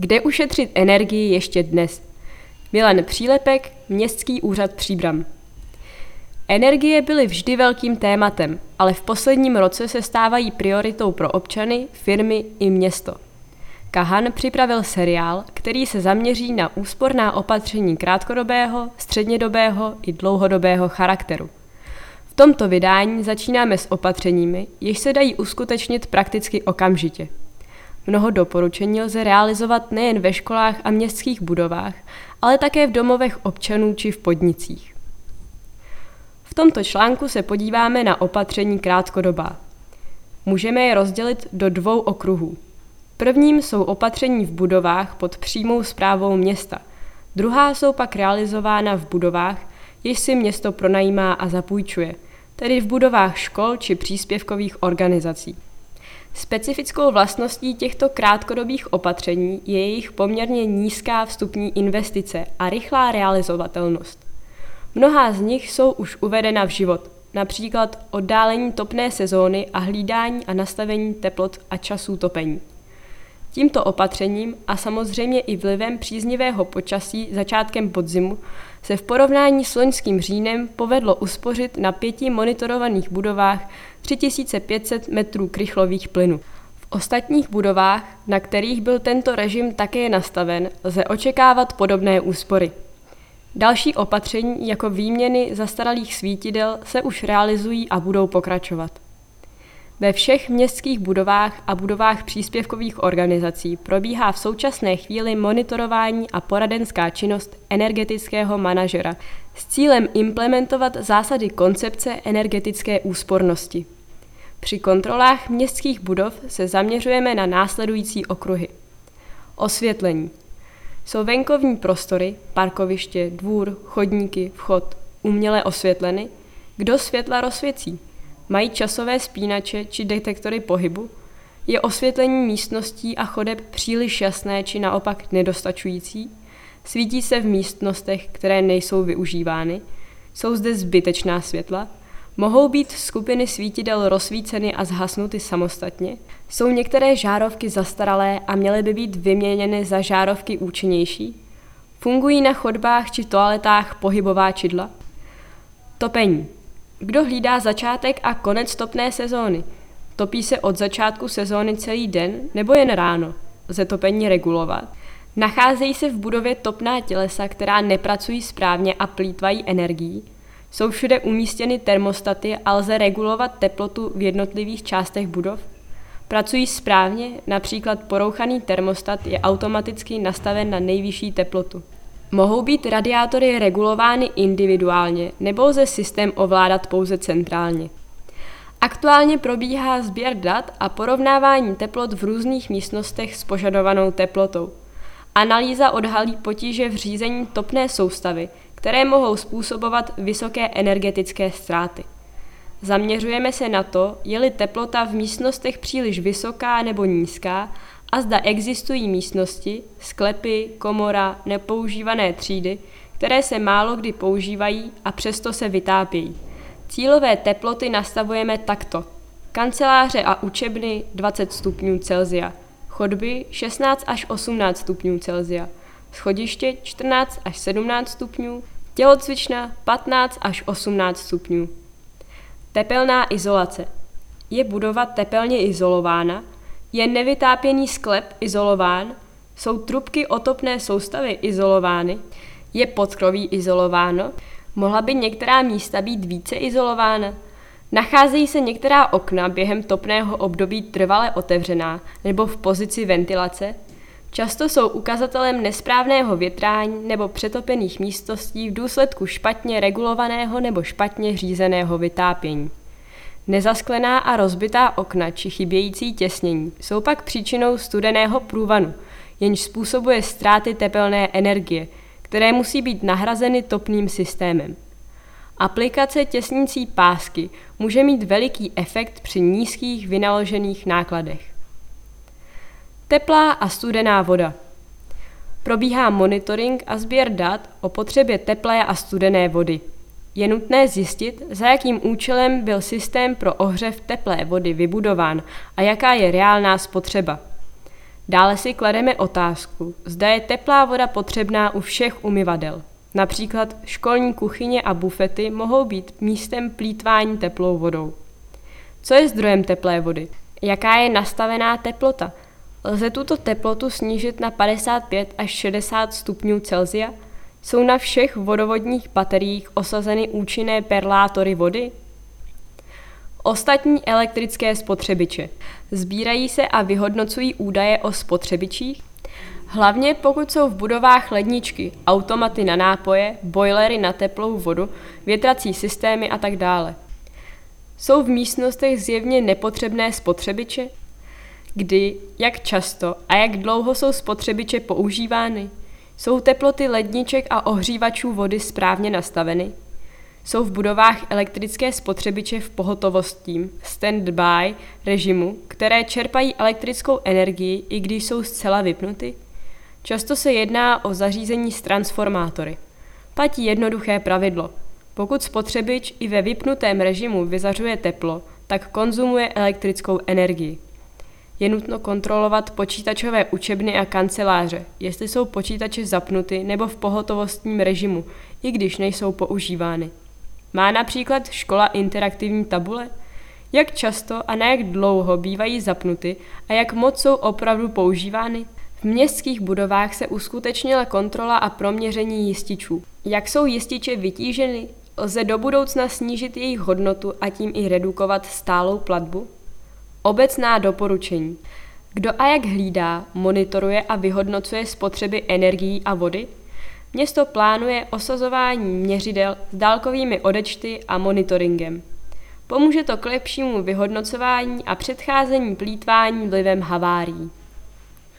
Kde ušetřit energii ještě dnes? Milan Přílepek, Městský úřad Příbram. Energie byly vždy velkým tématem, ale v posledním roce se stávají prioritou pro občany, firmy i město. Kahan připravil seriál, který se zaměří na úsporná opatření krátkodobého, střednědobého i dlouhodobého charakteru. V tomto vydání začínáme s opatřeními, jež se dají uskutečnit prakticky okamžitě. Mnoho doporučení lze realizovat nejen ve školách a městských budovách, ale také v domovech občanů či v podnicích. V tomto článku se podíváme na opatření krátkodobá. Můžeme je rozdělit do dvou okruhů. Prvním jsou opatření v budovách pod přímou zprávou města. Druhá jsou pak realizována v budovách, jež si město pronajímá a zapůjčuje, tedy v budovách škol či příspěvkových organizací. Specifickou vlastností těchto krátkodobých opatření je jejich poměrně nízká vstupní investice a rychlá realizovatelnost. Mnohá z nich jsou už uvedena v život, například oddálení topné sezóny a hlídání a nastavení teplot a časů topení. Tímto opatřením a samozřejmě i vlivem příznivého počasí začátkem podzimu se v porovnání s loňským říjnem povedlo uspořit na pěti monitorovaných budovách 3500 metrů krychlových plynů. V ostatních budovách, na kterých byl tento režim také nastaven, lze očekávat podobné úspory. Další opatření jako výměny zastaralých svítidel se už realizují a budou pokračovat. Ve všech městských budovách a budovách příspěvkových organizací probíhá v současné chvíli monitorování a poradenská činnost energetického manažera s cílem implementovat zásady koncepce energetické úspornosti. Při kontrolách městských budov se zaměřujeme na následující okruhy. Osvětlení. Jsou venkovní prostory, parkoviště, dvůr, chodníky, vchod uměle osvětleny? Kdo světla rozsvěcí? Mají časové spínače či detektory pohybu? Je osvětlení místností a chodeb příliš jasné či naopak nedostačující? Svítí se v místnostech, které nejsou využívány? Jsou zde zbytečná světla? Mohou být skupiny svítidel rozsvíceny a zhasnuty samostatně? Jsou některé žárovky zastaralé a měly by být vyměněny za žárovky účinnější? Fungují na chodbách či toaletách pohybová čidla? Topení. Kdo hlídá začátek a konec topné sezóny? Topí se od začátku sezóny celý den nebo jen ráno? Lze topení regulovat? Nacházejí se v budově topná tělesa, která nepracují správně a plítvají energií? Jsou všude umístěny termostaty a lze regulovat teplotu v jednotlivých částech budov? Pracují správně, například porouchaný termostat je automaticky nastaven na nejvyšší teplotu. Mohou být radiátory regulovány individuálně nebo lze systém ovládat pouze centrálně. Aktuálně probíhá sběr dat a porovnávání teplot v různých místnostech s požadovanou teplotou. Analýza odhalí potíže v řízení topné soustavy, které mohou způsobovat vysoké energetické ztráty. Zaměřujeme se na to, je-li teplota v místnostech příliš vysoká nebo nízká a zda existují místnosti, sklepy, komora, nepoužívané třídy, které se málo kdy používají a přesto se vytápějí. Cílové teploty nastavujeme takto. Kanceláře a učebny 20 stupňů Celzia, chodby 16 až 18 stupňů Celzia, schodiště 14 až 17 stupňů, tělocvična 15 až 18 stupňů. Tepelná izolace. Je budova tepelně izolována, je nevytápěný sklep izolován, jsou trubky otopné soustavy izolovány, je podkroví izolováno, mohla by některá místa být více izolována, Nacházejí se některá okna během topného období trvale otevřená nebo v pozici ventilace, Často jsou ukazatelem nesprávného větrání nebo přetopených místností v důsledku špatně regulovaného nebo špatně řízeného vytápění. Nezasklená a rozbitá okna či chybějící těsnění jsou pak příčinou studeného průvanu, jenž způsobuje ztráty tepelné energie, které musí být nahrazeny topným systémem. Aplikace těsnící pásky může mít veliký efekt při nízkých vynaložených nákladech. Teplá a studená voda. Probíhá monitoring a sběr dat o potřebě teplé a studené vody. Je nutné zjistit, za jakým účelem byl systém pro ohřev teplé vody vybudován a jaká je reálná spotřeba. Dále si klademe otázku, zda je teplá voda potřebná u všech umyvadel. Například školní kuchyně a bufety mohou být místem plítvání teplou vodou. Co je zdrojem teplé vody? Jaká je nastavená teplota? Lze tuto teplotu snížit na 55 až 60 stupňů Celsia? Jsou na všech vodovodních bateriích osazeny účinné perlátory vody? Ostatní elektrické spotřebiče. Sbírají se a vyhodnocují údaje o spotřebičích? Hlavně pokud jsou v budovách ledničky, automaty na nápoje, bojlery na teplou vodu, větrací systémy a tak dále. Jsou v místnostech zjevně nepotřebné spotřebiče? Kdy, jak často a jak dlouho jsou spotřebiče používány? Jsou teploty ledniček a ohřívačů vody správně nastaveny? Jsou v budovách elektrické spotřebiče v pohotovostním stand-by režimu, které čerpají elektrickou energii, i když jsou zcela vypnuty? Často se jedná o zařízení s transformátory. Platí jednoduché pravidlo. Pokud spotřebič i ve vypnutém režimu vyzařuje teplo, tak konzumuje elektrickou energii. Je nutno kontrolovat počítačové učebny a kanceláře, jestli jsou počítače zapnuty nebo v pohotovostním režimu, i když nejsou používány. Má například škola interaktivní tabule? Jak často a na jak dlouho bývají zapnuty a jak moc jsou opravdu používány? V městských budovách se uskutečnila kontrola a proměření jističů. Jak jsou jističe vytíženy? Lze do budoucna snížit jejich hodnotu a tím i redukovat stálou platbu? Obecná doporučení. Kdo a jak hlídá, monitoruje a vyhodnocuje spotřeby energií a vody? Město plánuje osazování měřidel s dálkovými odečty a monitoringem. Pomůže to k lepšímu vyhodnocování a předcházení plítvání vlivem havárií.